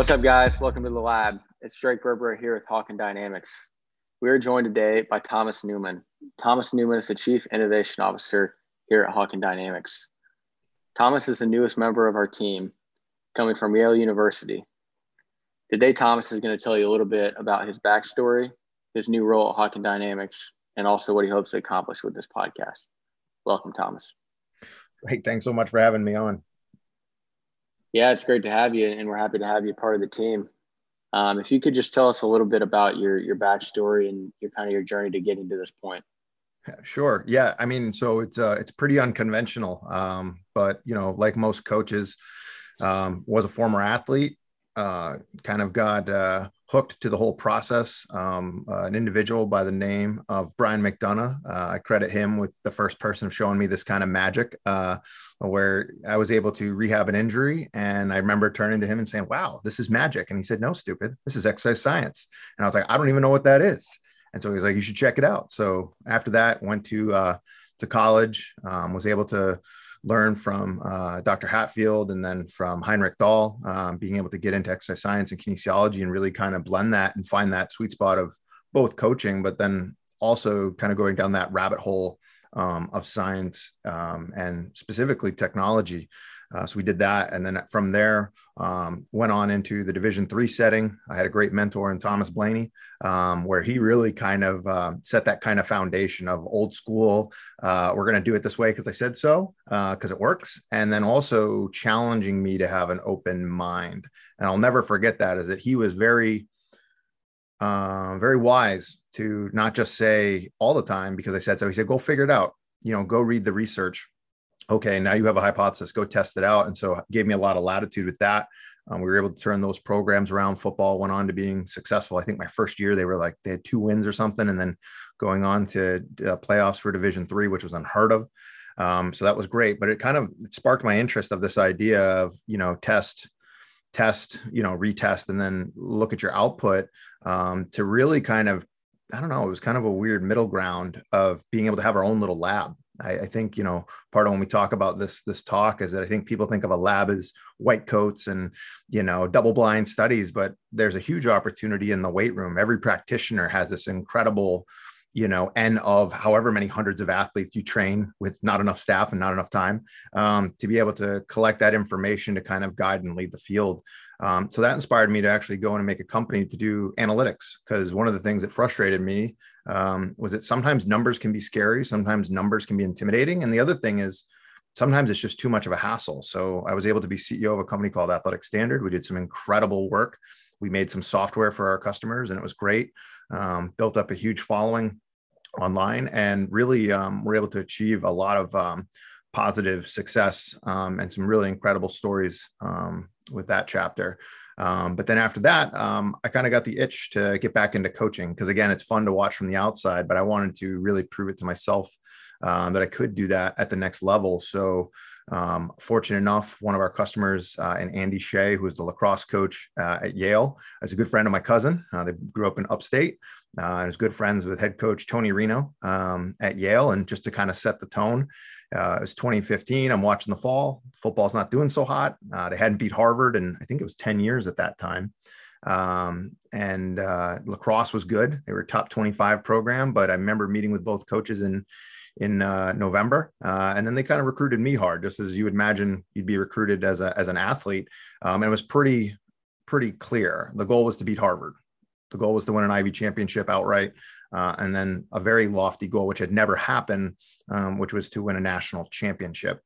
What's up, guys? Welcome to the lab. It's Drake Berberet here with Hawkin Dynamics. We are joined today by Thomas Newman. Thomas Newman is the Chief Innovation Officer here at Hawkin Dynamics. Thomas is the newest member of our team, coming from Yale University. Today, Thomas is going to tell you a little bit about his backstory, his new role at Hawkin Dynamics, and also what he hopes to accomplish with this podcast. Welcome, Thomas. Great. Thanks so much for having me on. Yeah, it's great to have you, and we're happy to have you part of the team. Um, if you could just tell us a little bit about your your backstory and your kind of your journey to getting to this point. Sure. Yeah. I mean, so it's uh, it's pretty unconventional, um, but you know, like most coaches, um, was a former athlete. Uh, kind of got uh, hooked to the whole process. Um, uh, an individual by the name of Brian McDonough. Uh, I credit him with the first person showing me this kind of magic, uh, where I was able to rehab an injury. And I remember turning to him and saying, "Wow, this is magic." And he said, "No, stupid. This is exercise science." And I was like, "I don't even know what that is." And so he was like, "You should check it out." So after that, went to uh, to college. Um, was able to learn from uh, Dr. Hatfield and then from Heinrich Dahl, um, being able to get into exercise science and kinesiology and really kind of blend that and find that sweet spot of both coaching, but then also kind of going down that rabbit hole um, of science um, and specifically technology. Uh, so we did that, and then from there um, went on into the Division three setting. I had a great mentor in Thomas Blaney, um, where he really kind of uh, set that kind of foundation of old school. Uh, we're going to do it this way because I said so, because uh, it works, and then also challenging me to have an open mind. And I'll never forget that is that he was very uh, very wise to not just say all the time because I said so. He said, "Go figure it out. You know, go read the research." Okay, now you have a hypothesis, go test it out. And so gave me a lot of latitude with that. Um, we were able to turn those programs around. Football went on to being successful. I think my first year they were like they had two wins or something, and then going on to uh, playoffs for Division three, which was unheard of. Um, so that was great. But it kind of sparked my interest of this idea of you know test, test, you know retest, and then look at your output um, to really kind of I don't know. It was kind of a weird middle ground of being able to have our own little lab I, I, think you know part of when we talk about this this talk is that I think people think of a lab as white coats and you know double blind studies, but there's a huge opportunity in the weight room. Every practitioner has this incredible you know n of however many hundreds of athletes you train with not enough staff and not enough time um, to be able to collect that information to kind of guide and lead the field um, so that inspired me to actually go in and make a company to do analytics because one of the things that frustrated me um, was that sometimes numbers can be scary, sometimes numbers can be intimidating. And the other thing is sometimes it's just too much of a hassle. So I was able to be CEO of a company called Athletic Standard. We did some incredible work. We made some software for our customers and it was great. Um, built up a huge following online and really um, were able to achieve a lot of um, positive success um, and some really incredible stories um, with that chapter. Um, but then after that, I kind of got the itch to get back into coaching because again, it's fun to watch from the outside, but I wanted to really prove it to myself um, that I could do that at the next level. So, um, fortunate enough, one of our customers, uh, and Andy Shay, who is the lacrosse coach uh, at Yale, is a good friend of my cousin. Uh, they grew up in upstate. Uh, and is good friends with head coach Tony Reno um, at Yale, and just to kind of set the tone, uh, it 2015. I'm watching the fall. Football's not doing so hot. Uh, they hadn't beat Harvard, and I think it was 10 years at that time. Um, and uh, lacrosse was good. They were top 25 program, but I remember meeting with both coaches in in uh, November, uh, and then they kind of recruited me hard, just as you would imagine you'd be recruited as a as an athlete. Um, and it was pretty pretty clear. The goal was to beat Harvard. The goal was to win an Ivy championship outright uh, and then a very lofty goal, which had never happened, um, which was to win a national championship.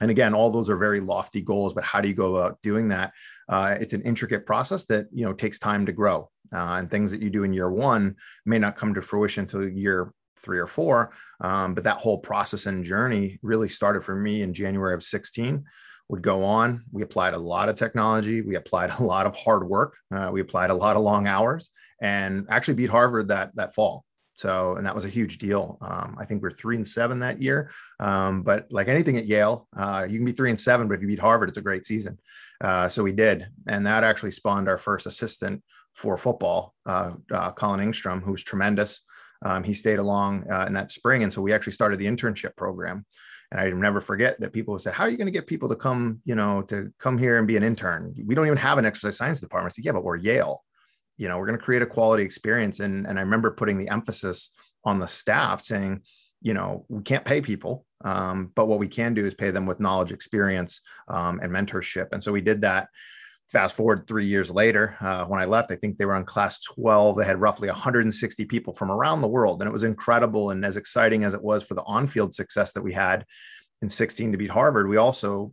And again, all those are very lofty goals, but how do you go about doing that? Uh, it's an intricate process that you know takes time to grow, uh, and things that you do in year one may not come to fruition until year three or four. Um, but that whole process and journey really started for me in January of 16 would go on. We applied a lot of technology. We applied a lot of hard work. Uh, we applied a lot of long hours and actually beat Harvard that, that fall. So, and that was a huge deal. Um, I think we're three and seven that year. Um, but like anything at Yale, uh, you can be three and seven, but if you beat Harvard, it's a great season. Uh, so we did. And that actually spawned our first assistant for football, uh, uh Colin Ingstrom, who's tremendous. Um, he stayed along uh, in that spring. And so we actually started the internship program. And I never forget that people would say, "How are you going to get people to come, you know, to come here and be an intern? We don't even have an exercise science department." I said, "Yeah, but we're Yale. You know, we're going to create a quality experience." And and I remember putting the emphasis on the staff, saying, "You know, we can't pay people, um, but what we can do is pay them with knowledge, experience, um, and mentorship." And so we did that. Fast forward three years later uh, when i left i think they were on class 12 they had roughly 160 people from around the world. And it was incredible and as exciting as it was for the on-field success that we had in 16 to beat harvard. We also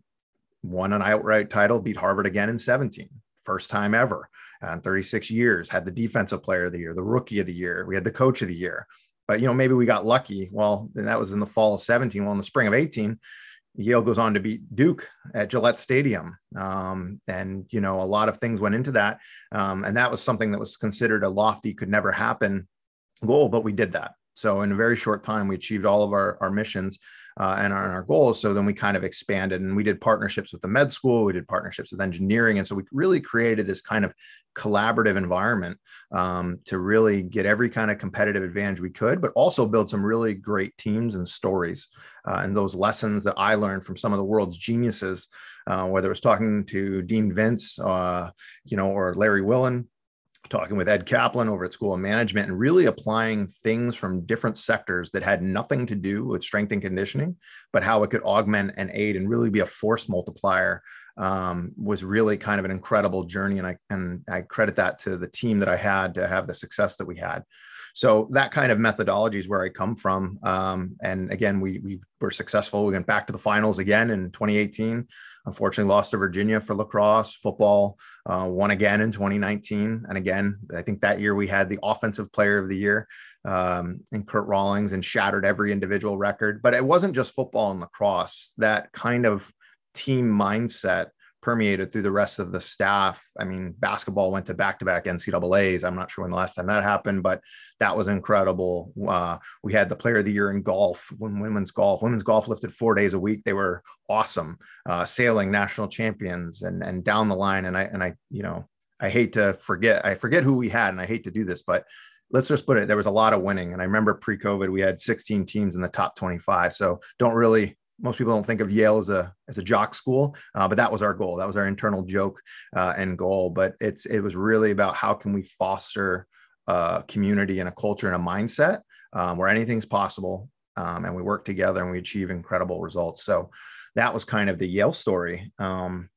won an outright title beat harvard again in 17 first time ever uh, in 36 years had the defensive player of the year the rookie of the year we had the coach of the year but you know maybe we got lucky well that was in the fall of 17 well in the spring of 18 Yale goes on to beat Duke at Gillette Stadium. Um, and, you know, a lot of things went into that. Um, and that was something that was considered a lofty, could never happen goal, but we did that. So in a very short time, we achieved all of our, our missions uh, and, our, our goals. So then we kind of expanded and we did partnerships with the med school, we did partnerships with engineering. And so we really created this kind of collaborative environment um, to really get every kind of competitive advantage we could, but also build some really great teams and stories. Uh, and those lessons that I learned from some of the world's geniuses, uh, whether it was talking to Dean Vince, uh, you know, or Larry Willen, talking with Ed Kaplan over at School of Management and really applying things from different sectors that had nothing to do with strength and conditioning, but how it could augment and aid and really be a force multiplier um, was really kind of an incredible journey. And I and I credit that to the team that I had to have the success that we had. So that kind of methodology is where I come from. Um, and again, we we were successful. We went back to the finals again in 2018. Unfortunately, lost to Virginia for lacrosse. Football uh, won again in 2019. And again, I think that year we had the offensive player of the year um, in Kurt Rawlings and shattered every individual record. But it wasn't just football and lacrosse. That kind of team mindset permeated through the rest of the staff. I mean, basketball went to back to back NCAA's. I'm not sure when the last time that happened, but that was incredible. Uh, we had the player of the year in golf, when women's golf. Women's golf lifted four days a week. They were awesome. Uh, sailing national champions and and down the line. And I and I, you know, I hate to forget. I forget who we had, and I hate to do this, but let's just put it there was a lot of winning and i remember pre-covid we had 16 teams in the top 25 so don't really most people don't think of Yale as a as a jock school, uh, but that was our goal. That was our internal joke uh, and goal. But it's it was really about how can we foster a community and a culture and a mindset um, where anything's possible, um, and we work together and we achieve incredible results. So that was kind of the Yale story. Um,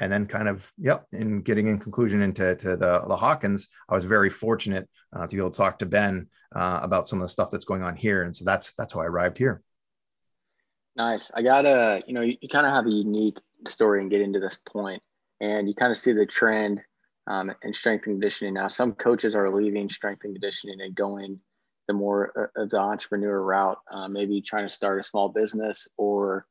and then kind of yep in getting in conclusion into to the, the hawkins i was very fortunate uh, to be able to talk to ben uh, about some of the stuff that's going on here and so that's that's how i arrived here Nice. I got a, you know, you, you kind of have a unique story and get into this point, and you kind of see the trend um, in strength and conditioning now. Some coaches are leaving strength and conditioning and going the more uh, of the entrepreneur route, uh, maybe trying to start a small business or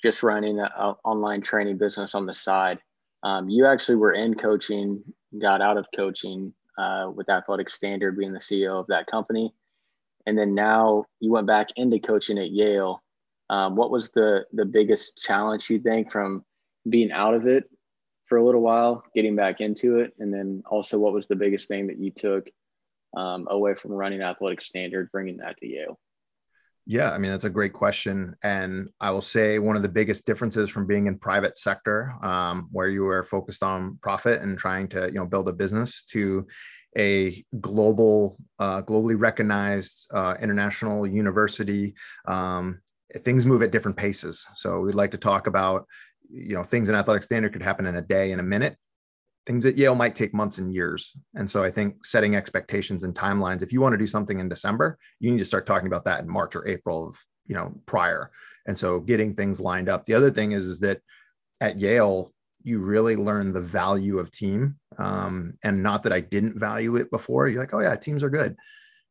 just running an online training business on the side. Um, you actually were in coaching, got out of coaching uh, with Athletic Standard, being the CEO of that company, and then now you went back into coaching at Yale um, what was the the biggest challenge you think from being out of it for a little while, getting back into it, and then also what was the biggest thing that you took um, away from running athletic standard, bringing that to Yale? Yeah, I mean that's a great question, and I will say one of the biggest differences from being in private sector, um, where you were focused on profit and trying to you know build a business, to a global, uh, globally recognized uh, international university um, things move at different paces. So we'd like to talk about, you know, things in athletic standard could happen in a day, in a minute. Things at Yale might take months and years. And so I think setting expectations and timelines, if you want to do something in December, you need to start talking about that in March or April of, you know, prior. And so getting things lined up. The other thing is, is that at Yale, you really learn the value of team. Um, and not that I didn't value it before. You're like, oh yeah, teams are good.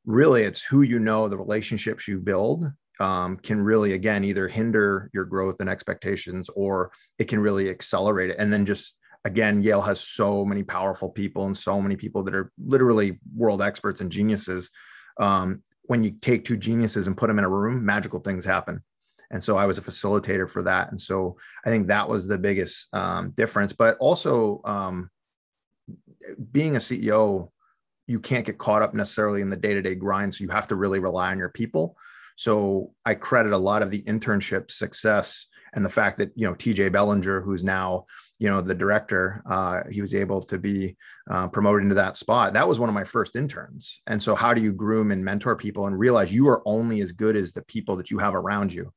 Really, it's who you know, the relationships you build, um, can really again either hinder your growth and expectations or it can really accelerate it. And then just again yale has so many powerful people and so many people that are literally world experts and geniuses. Um, when you take two geniuses and put them in a room magical things happen. And so i was a facilitator for that. And so i think that was the biggest um, difference. But also um, being a ceo you can't get caught up necessarily in the day-to-day grind. So you have to really rely on your people So I credit a lot of the internship success and the fact that you know TJ Bellinger, who's now you know the director, uh, he was able to be uh, promoted into that spot. That was one of my first interns. And so, how do you groom and mentor people and realize you are only as good as the people that you have around you?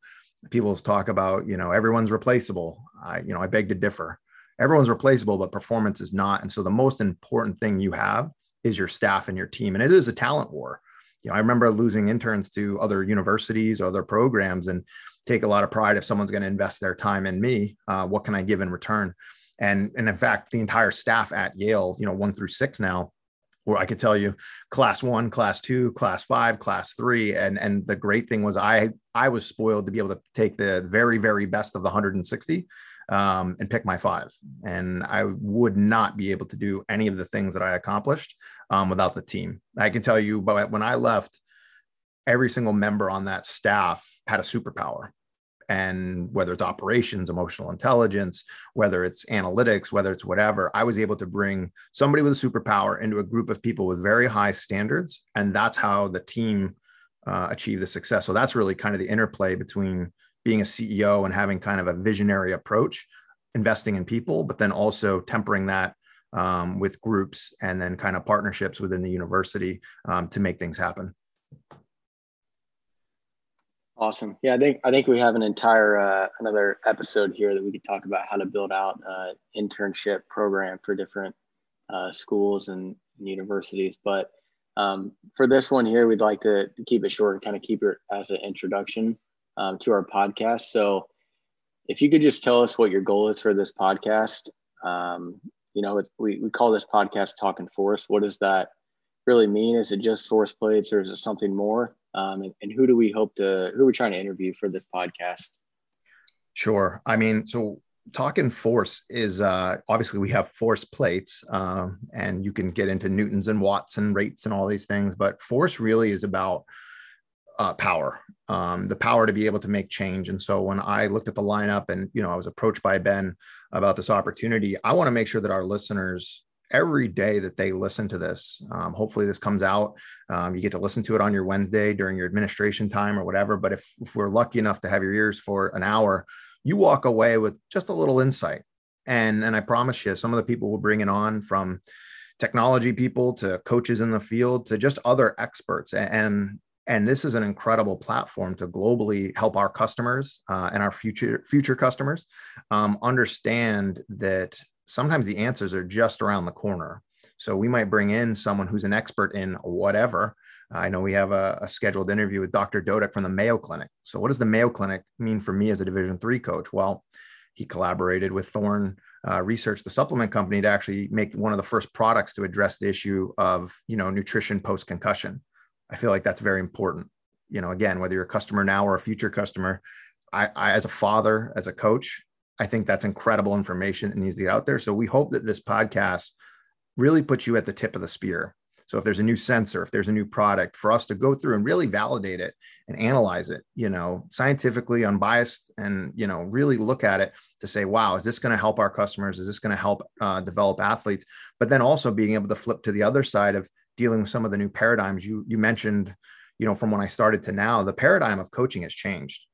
People talk about you know everyone's replaceable. I you know I beg to differ. Everyone's replaceable, but performance is not. And so, the most important thing you have is your staff and your team, and it is a talent war you know, I remember losing interns to other universities or other programs and take a lot of pride if someone's going to invest their time in me. Uh, what can I give in return? And, and in fact, the entire staff at Yale, you know, one through six now, where I could tell you class one, class two, class five, class three. And, and the great thing was I, I was spoiled to be able to take the very, very best of the 160 um, and pick my five. And I would not be able to do any of the things that I accomplished um, without the team. I can tell you, but when I left, every single member on that staff had a superpower. And whether it's operations, emotional intelligence, whether it's analytics, whether it's whatever, I was able to bring somebody with a superpower into a group of people with very high standards. And that's how the team uh, achieved the success. So that's really kind of the interplay between being a CEO and having kind of a visionary approach, investing in people, but then also tempering that um, with groups and then kind of partnerships within the university um, to make things happen. Awesome. Yeah, I think I think we have an entire uh, another episode here that we could talk about how to build out an internship program for different uh, schools and, universities. But um, for this one here, we'd like to keep it short and kind of keep it as an introduction um, to our podcast. So, if you could just tell us what your goal is for this podcast, um, you know, it, we, we call this podcast Talking Force. What does that really mean? Is it just force plates or is it something more? Um, and, and who do we hope to, who are we trying to interview for this podcast? Sure. I mean, so talking force is uh, obviously we have force plates um, and you can get into newtons and watts and rates and all these things but force really is about uh, power, um, the power to be able to make change. And so when I looked at the lineup and, you know, I was approached by Ben about this opportunity, I want to make sure that our listeners every day that they listen to this, um, hopefully this comes out, um, you get to listen to it on your Wednesday during your administration time or whatever. But if, if we're lucky enough to have your ears for an hour, you walk away with just a little insight. And, and I promise you, some of the people we're bringing on from technology people to coaches in the field to just other experts and and this is an incredible platform to globally help our customers uh, and our future future customers um, understand that sometimes the answers are just around the corner. So we might bring in someone who's an expert in whatever. I know we have a, a scheduled interview with dr Dodick from the mayo clinic. So what does the mayo clinic mean for me as a division three coach? Well he collaborated with thorne uh, research the supplement company to actually make one of the first products to address the issue of you know nutrition post concussion I feel like that's very important. You know, again, whether you're a customer now or a future customer, I, I as a father, as a coach, I think that's incredible information that needs to get out there. So we hope that this podcast really puts you at the tip of the spear. So if there's a new sensor, if there's a new product, for us to go through and really validate it and analyze it, you know, scientifically, unbiased, and you know, really look at it to say, wow, is this going to help our customers? Is this going to help uh, develop athletes? But then also being able to flip to the other side of dealing with some of the new paradigms you you mentioned you know from when i started to now the paradigm of coaching has changed.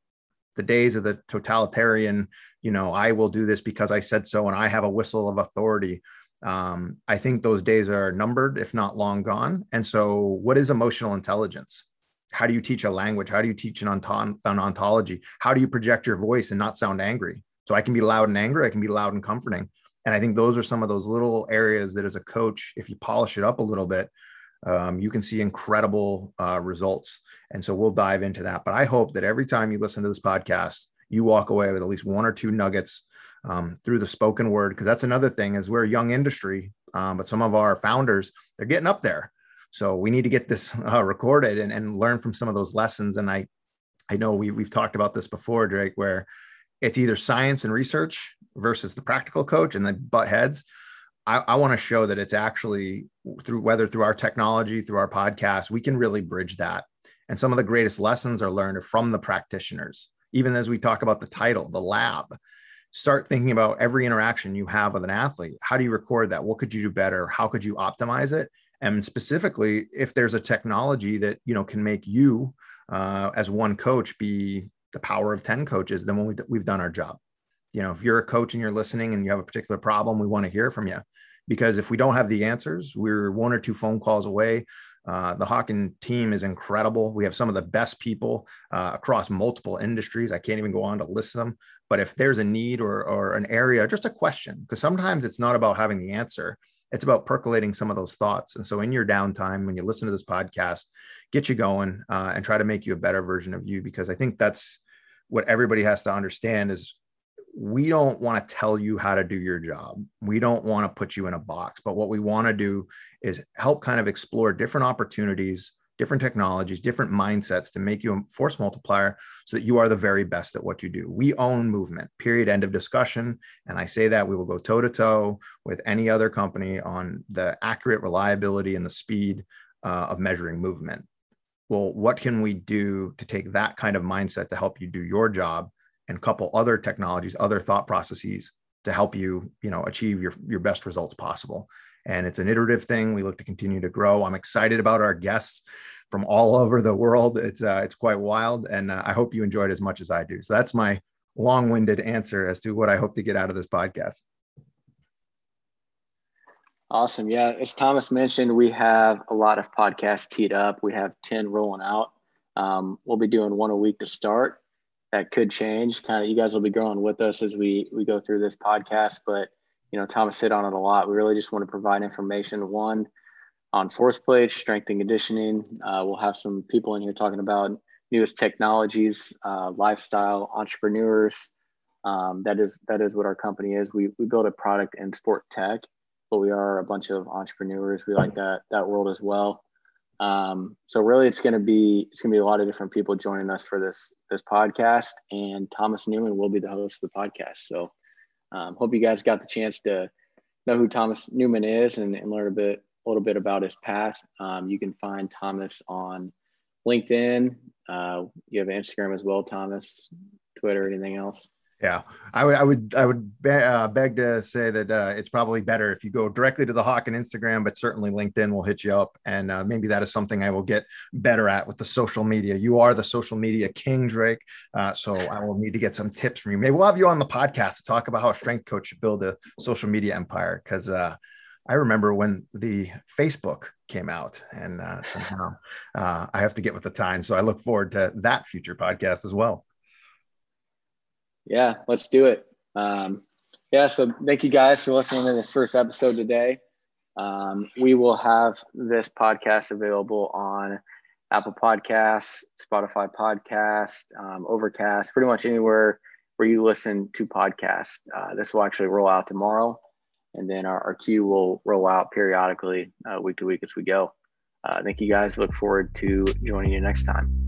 The days of the totalitarian you know i will do this because i said so and i have a whistle of authority. Um, i think those days are numbered if not long gone. And so what is emotional intelligence? How do you teach a language? How do you teach an, an ontology? How do you project your voice and not sound angry? So i can be loud and angry i can be loud and comforting. And i think those are some of those little areas that as a coach if you polish it up a little bit um, you can see incredible uh, results. And so we'll dive into that. But I hope that every time you listen to this podcast, you walk away with at least one or two nuggets um, through the spoken word, because that's another thing is we're a young industry, um, but some of our founders, they're getting up there. So we need to get this uh, recorded and, and learn from some of those lessons. And I, I know we, we've talked about this before, Drake, where it's either science and research versus the practical coach and then butt heads. I, I want to show that it's actually through whether through our technology, through our podcast, we can really bridge that. And some of the greatest lessons are learned from the practitioners. Even as we talk about the title, the lab, start thinking about every interaction you have with an athlete. How do you record that? What could you do better? How could you optimize it? and specifically if there's a technology that you know can make you uh, as one coach be the power of 10 coaches then when we, we've done our job you know if you're a coach and you're listening and you have a particular problem we want to hear from you because if we don't have the answers we're one or two phone calls away uh, the Hawkin team is incredible. We have some of the best people uh, across multiple industries. I can't even go on to list them. But if there's a need or, or an area, just a question, because sometimes it's not about having the answer, it's about percolating some of those thoughts. And so, in your downtime, when you listen to this podcast, get you going uh, and try to make you a better version of you, because I think that's what everybody has to understand is we don't want to tell you how to do your job. We don't want to put you in a box, but what we want to do is help kind of explore different opportunities, different technologies, different mindsets to make you a force multiplier so that you are the very best at what you do. We own movement, period, end of discussion. And I say that we will go toe to toe with any other company on the accurate reliability and the speed uh, of measuring movement. Well, what can we do to take that kind of mindset to help you do your job and couple other technologies, other thought processes to help you, you know, achieve your, your best results possible. And it's an iterative thing. We look to continue to grow. I'm excited about our guests from all over the world. It's uh, it's quite wild, and uh, I hope you enjoyed as much as I do. So that's my long-winded answer as to what I hope to get out of this podcast. Awesome. Yeah, as Thomas mentioned, we have a lot of podcasts teed up. We have 10 rolling out. Um, we'll be doing one a week to start that could change. Kind of, you guys will be growing with us as we we go through this podcast. But you know, Thomas hit on it a lot. We really just want to provide information. One on force plates, strength and conditioning. Uh, we'll have some people in here talking about newest technologies, uh, lifestyle, entrepreneurs. Um, that is that is what our company is. We we build a product in sport tech, but we are a bunch of entrepreneurs. We like that that world as well. Um, so really, it's going to be it's going to be a lot of different people joining us for this this podcast, and Thomas Newman will be the host of the podcast. So, um, hope you guys got the chance to know who Thomas Newman is and, and learn a bit a little bit about his path. Um, you can find Thomas on LinkedIn. Uh, you have Instagram as well, Thomas. Twitter, anything else? Yeah, I would, I would, I would be, uh, beg to say that uh, it's probably better if you go directly to the Hawkin Instagram, but certainly LinkedIn will hit you up, and uh, maybe that is something I will get better at with the social media. You are the social media king, Drake, uh, so I will need to get some tips from you. Maybe we'll have you on the podcast to talk about how a strength coach should build a social media empire. Because uh, I remember when the Facebook came out, and uh, somehow I have to get with the time. So I look forward to that future podcast as well. Yeah, let's do it. Um, yeah, so thank you guys for listening to this first episode today. Um, we will have this podcast available on Apple Podcasts, Spotify Podcast, um, Overcast, pretty much anywhere where you listen to podcasts. Uh, this will actually roll out tomorrow, and then our, our queue will roll out periodically, uh, week to week as we go. Uh, thank you guys. Look forward to joining you next time.